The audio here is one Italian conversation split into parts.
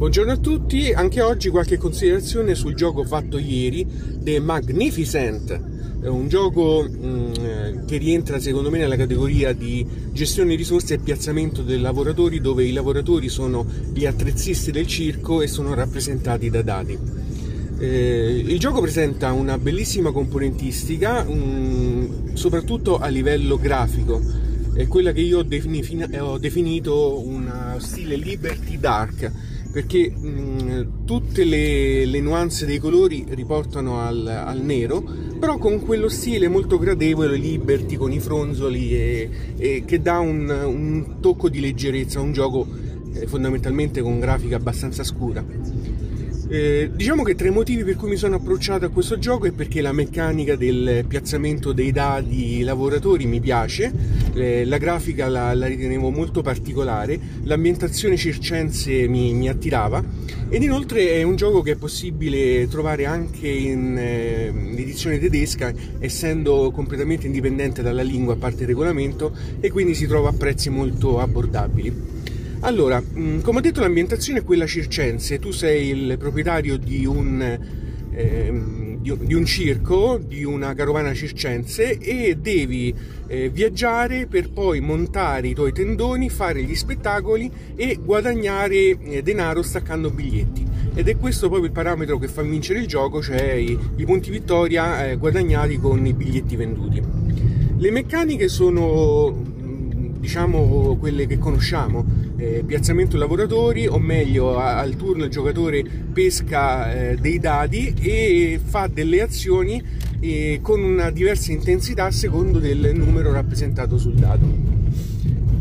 Buongiorno a tutti, anche oggi qualche considerazione sul gioco fatto ieri, The Magnificent, un gioco mh, mm, che rientra secondo me nella categoria di gestione di risorse e piazzamento dei lavoratori dove i lavoratori sono gli attrezzisti del circo e sono rappresentati da dati. Eh, il gioco presenta una bellissima componentistica, mh, mm, soprattutto a livello grafico, è quella che io defini- ho definito uno stile Liberty Dark perché mh, tutte le, le, nuance dei colori riportano al, al, nero, però con quello stile molto gradevole, liberty, con i fronzoli e, e che dà un, un, tocco di leggerezza a un gioco eh, fondamentalmente con grafica abbastanza scura. Eh, diciamo che tra i motivi per cui mi sono approcciato a questo gioco è perché la meccanica del piazzamento dei dadi lavoratori mi piace, eh, la grafica la, la, ritenevo molto particolare, l'ambientazione circense mi, mi, attirava ed inoltre è un gioco che è possibile trovare anche in eh, edizione tedesca essendo completamente indipendente dalla lingua a parte il regolamento e quindi si trova a prezzi molto abbordabili. Allora, mm, come ho detto l'ambientazione è quella circense, tu sei il proprietario di un, eh, di un circo, di una carovana circense e devi eh, viaggiare per poi montare i tuoi tendoni, fare gli spettacoli e guadagnare eh, denaro staccando biglietti. Ed è questo proprio il parametro che fa vincere il gioco, cioè i, i punti vittoria eh, guadagnati con i biglietti venduti. Le meccaniche sono mm, diciamo quelle che conosciamo eh, piazzamento lavoratori o meglio al turno il giocatore pesca eh, dei dadi e fa delle azioni eh, con una diversa intensità a secondo del numero rappresentato sul dado.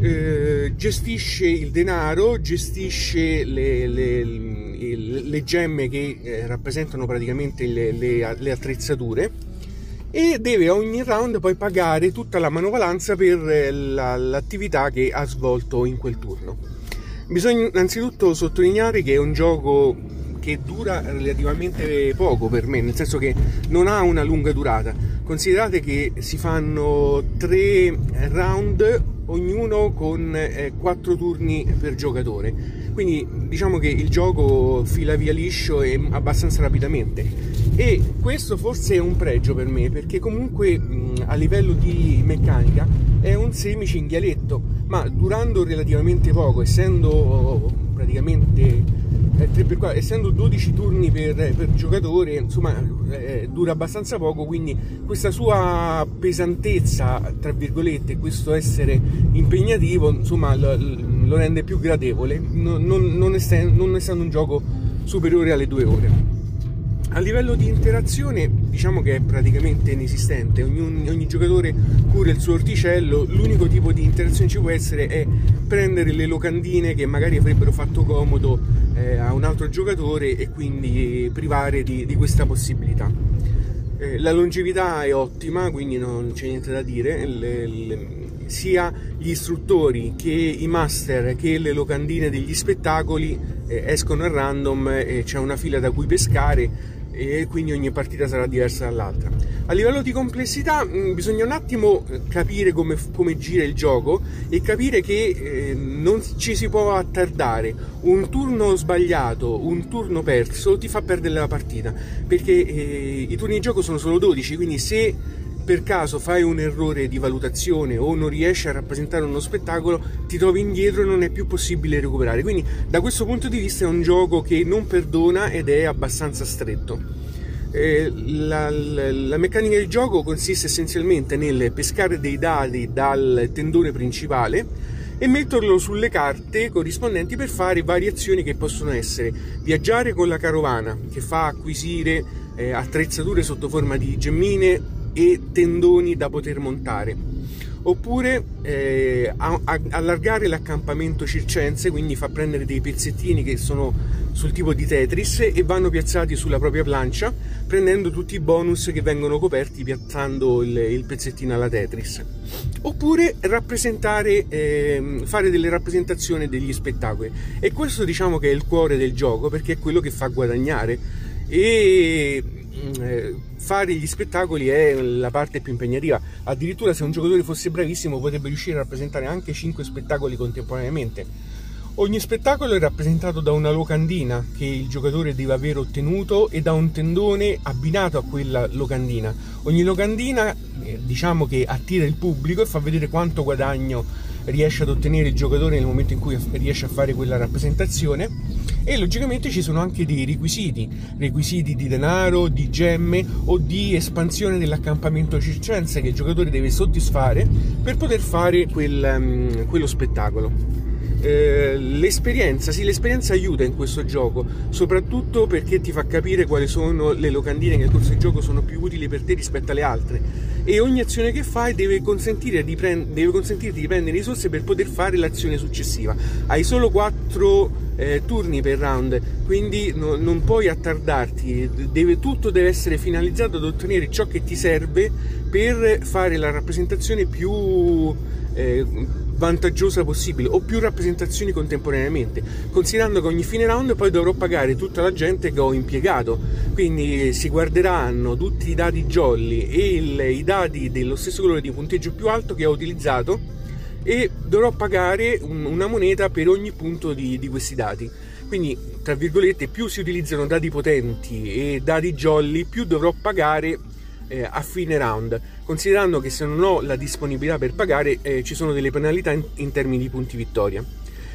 Eh, gestisce il denaro, gestisce le, le, le, le gemme che eh, rappresentano praticamente le attrezzature e deve ogni round poi pagare tutta la manovalanza per eh, l'attività che ha svolto in quel turno. Bisogna innanzitutto sottolineare che è un gioco che dura relativamente poco per me, nel senso che non ha una lunga durata. Considerate che si fanno tre round, ognuno con eh, quattro turni per giocatore. Quindi diciamo che il gioco fila via liscio e abbastanza rapidamente. E questo forse è un pregio per me, perché comunque mh, a livello di meccanica è un semicinghialetto, ma durando relativamente poco, essendo praticamente 3x4, essendo 12 turni per, per giocatore, insomma, eh, dura abbastanza poco, quindi questa sua pesantezza, tra virgolette, questo essere impegnativo, insomma, lo, lo rende più gradevole, non, non, essendo, non essendo un gioco superiore alle due ore. A livello di interazione diciamo che è praticamente inesistente, ogni, ogni, giocatore cura il suo orticello, l'unico tipo di interazione ci può essere è prendere le locandine che magari avrebbero fatto comodo eh, a un altro giocatore e quindi privare di, di questa possibilità. Eh, la longevità è ottima, quindi non c'è niente da dire, le, le, sia gli istruttori che i master che le locandine degli spettacoli eh, escono a random e c'è una fila da cui pescare e quindi ogni partita sarà diversa dall'altra. A livello di complessità mm, bisogna un attimo eh, capire come, come, gira il gioco e capire che eh, non ci si può attardare. Un turno sbagliato, un turno perso ti fa perdere la partita perché eh, i turni di gioco sono solo 12, quindi se per caso fai un errore di valutazione o non riesci a rappresentare uno spettacolo, ti trovi indietro e non è più possibile recuperare. Quindi da questo punto di vista è un gioco che non perdona ed è abbastanza stretto. Eh, la, la, la, meccanica del gioco consiste essenzialmente nel pescare dei dadi dal tendone principale e metterlo sulle carte corrispondenti per fare variazioni che possono essere viaggiare con la carovana che fa acquisire eh, attrezzature sotto forma di gemmine e tendoni da poter montare. Oppure eh, allargare l'accampamento circense quindi fa prendere dei pezzettini che sono sul tipo di Tetris e vanno piazzati sulla propria plancia prendendo tutti i bonus che vengono coperti piazzando il, il pezzettino alla Tetris. Oppure rappresentare eh, fare delle rappresentazioni degli spettacoli. E questo diciamo che è il cuore del gioco perché è quello che fa guadagnare. E fare gli spettacoli è la parte più impegnativa. Addirittura se un giocatore fosse bravissimo potrebbe riuscire a rappresentare anche 5 spettacoli contemporaneamente. Ogni spettacolo è rappresentato da una locandina che il giocatore deve aver ottenuto e da un tendone abbinato a quella locandina. Ogni locandina eh, diciamo che attira il pubblico e fa vedere quanto guadagno riesce ad ottenere il giocatore nel momento in cui riesce a fare quella rappresentazione e logicamente ci sono anche dei requisiti, requisiti di denaro, di gemme o di espansione dell'accampamento circense che il giocatore deve soddisfare per poter fare quel, um, quello spettacolo. Eh, l'esperienza, sì, l'esperienza aiuta in questo gioco, soprattutto perché ti fa capire quali sono le locandine che nel corso del gioco sono più utili per te rispetto alle altre. E ogni azione che fai deve, consentire di prend- deve consentirti di prendere risorse per poter fare l'azione successiva. Hai solo 4 eh, turni per round, quindi no, non puoi attardarti, deve, tutto deve essere finalizzato ad ottenere ciò che ti serve per fare la rappresentazione più eh, vantaggiosa possibile o più rappresentazioni contemporaneamente considerando che ogni fine round poi dovrò pagare tutta la gente che ho impiegato quindi si guarderanno tutti i dati jolly e il, i dati dello stesso colore di punteggio più alto che ho utilizzato e dovrò pagare un, una moneta per ogni punto di, di questi dati. Quindi, tra virgolette, più si utilizzano dati potenti e dati jolly, più dovrò pagare eh, a fine round, considerando che se non ho la disponibilità per pagare eh, ci sono delle penalità in, in termini di punti vittoria.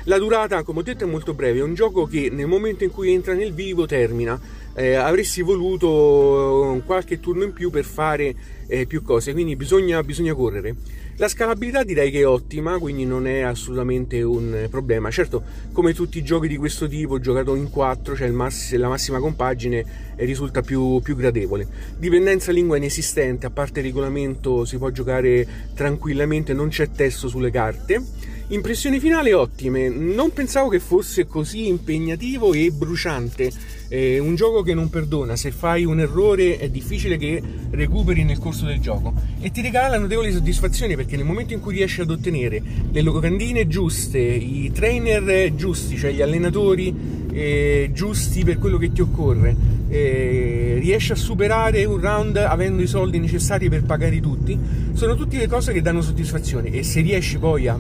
La durata, come ho detto, è molto breve, è un gioco che nel momento in cui entra nel vivo termina. Eh, avresti voluto qualche turno in più per fare eh, più cose, quindi bisogna, bisogna, correre. La scalabilità direi che è ottima, quindi non è assolutamente un problema. Certo, come tutti i giochi di questo tipo, giocato in 4, cioè mass- la massima compagine, eh, risulta più, più gradevole. Dipendenza lingua inesistente, a parte il regolamento si può giocare tranquillamente, non c'è testo sulle carte Impressioni finali ottime, non pensavo che fosse così impegnativo e bruciante. È un gioco che non perdona, se fai un errore è difficile che recuperi nel corso del gioco e ti regala notevoli soddisfazioni perché nel momento in cui riesci ad ottenere le locandine giuste, i trainer giusti, cioè gli allenatori eh, giusti per quello che ti occorre, eh, riesci a superare un round avendo i soldi necessari per pagare tutti, sono tutte le cose che danno soddisfazione. E se riesci poi a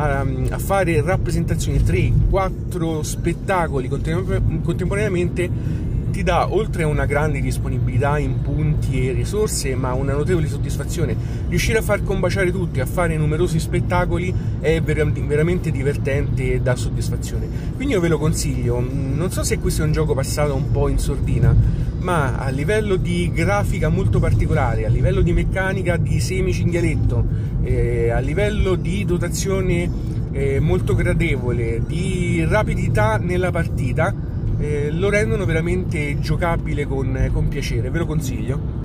a, a fare rappresentazioni 3, 4 spettacoli contemporaneamente ti dà oltre a una grande disponibilità in punti e risorse, ma una notevole soddisfazione. Riuscire a far combaciare tutti, a fare numerosi spettacoli è veramente divertente e dà soddisfazione. Quindi io ve lo consiglio. Non so se questo è un gioco passato un po' in sordina, ma a livello di grafica molto particolare, a livello di meccanica di semi cinghialetto, eh, a livello di dotazione eh, molto gradevole, di rapidità nella partita, eh, lo rendono veramente giocabile con, con piacere, ve lo consiglio.